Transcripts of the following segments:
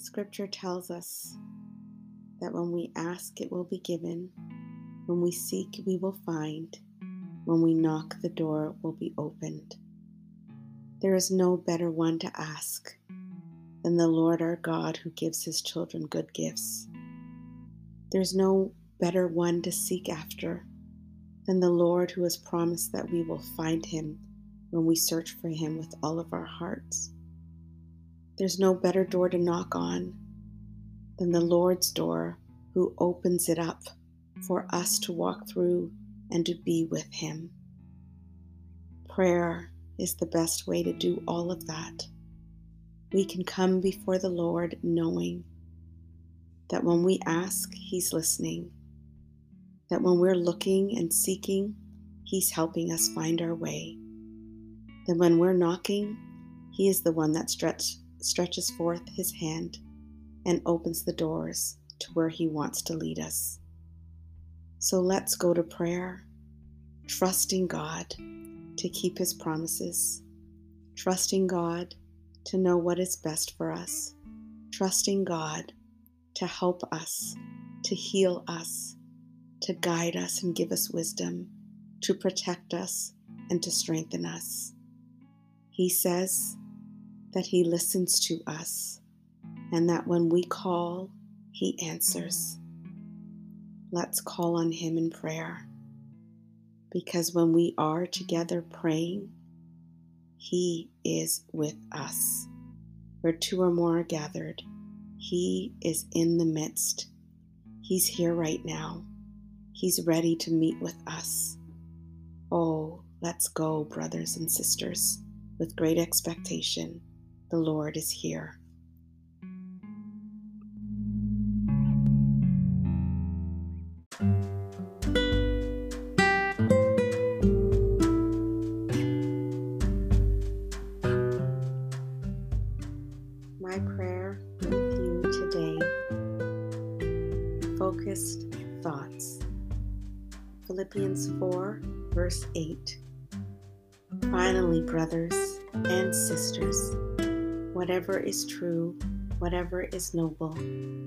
scripture tells us that when we ask, it will be given. When we seek, we will find. When we knock, the door will be opened. There is no better one to ask than the Lord our God who gives his children good gifts. There's no better one to seek after than the Lord who has promised that we will find him when we search for him with all of our hearts. There's no better door to knock on than the Lord's door who opens it up for us to walk through and to be with him. Prayer is the best way to do all of that. We can come before the Lord knowing that when we ask, He's listening, that when we're looking and seeking, He's helping us find our way, that when we're knocking, He is the one that stretch, stretches forth His hand and opens the doors to where He wants to lead us. So let's go to prayer, trusting God to keep His promises, trusting God to know what is best for us, trusting God to help us, to heal us, to guide us and give us wisdom, to protect us and to strengthen us. He says that He listens to us and that when we call, He answers. Let's call on Him in prayer because when we are together praying, He is with us. Where two or more are gathered, He is in the midst. He's here right now. He's ready to meet with us. Oh, let's go, brothers and sisters, with great expectation. The Lord is here. My prayer with you today focused thoughts. Philippians 4, verse 8. Finally, brothers and sisters, whatever is true, whatever is noble,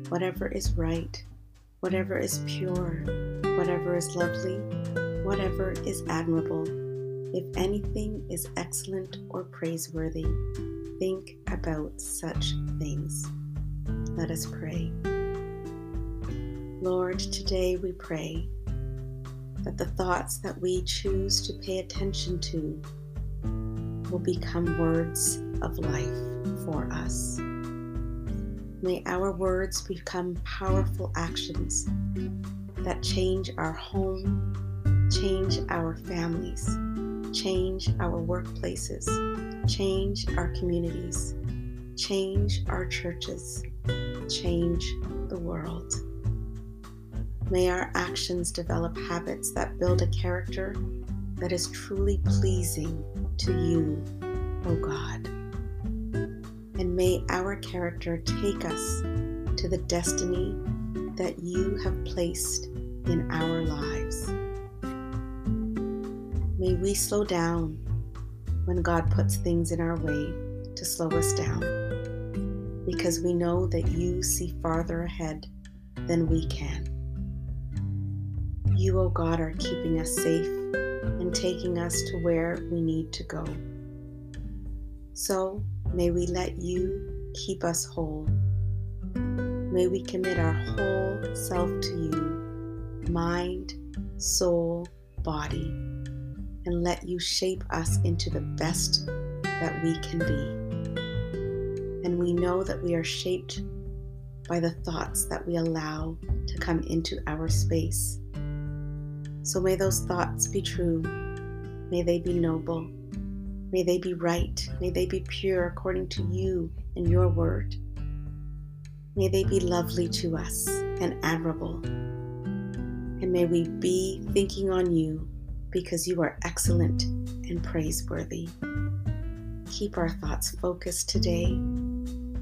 whatever is right, whatever is pure, whatever is lovely, whatever is admirable, if anything is excellent or praiseworthy, think about such things. Let us pray. Lord, today we pray that the thoughts that we choose to pay attention to will become words of life for us. May our words become powerful actions that change our home, change our families, change our workplaces, change our communities, change our churches, change the world. May our actions develop habits that build a character that is truly pleasing to you, O oh God. And may our character take us to the destiny that you have placed in our lives. May we slow down when God puts things in our way to slow us down, because we know that you see farther ahead than we can. You, O oh God, are keeping us safe and taking us to where we need to go. So may we let you keep us whole. May we commit our whole self to you, mind, soul, body and let you shape us into the best that we can be. And we know that we are shaped by the thoughts that we allow to come into our space. So may those thoughts be true. May they be noble. May they be right. May they be pure according to you and your word. May they be lovely to us and admirable. And may we be thinking on you because you are excellent and praiseworthy. Keep our thoughts focused today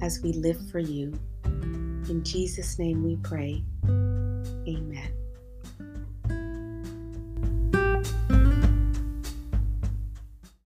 as we live for you. In Jesus' name we pray. Amen.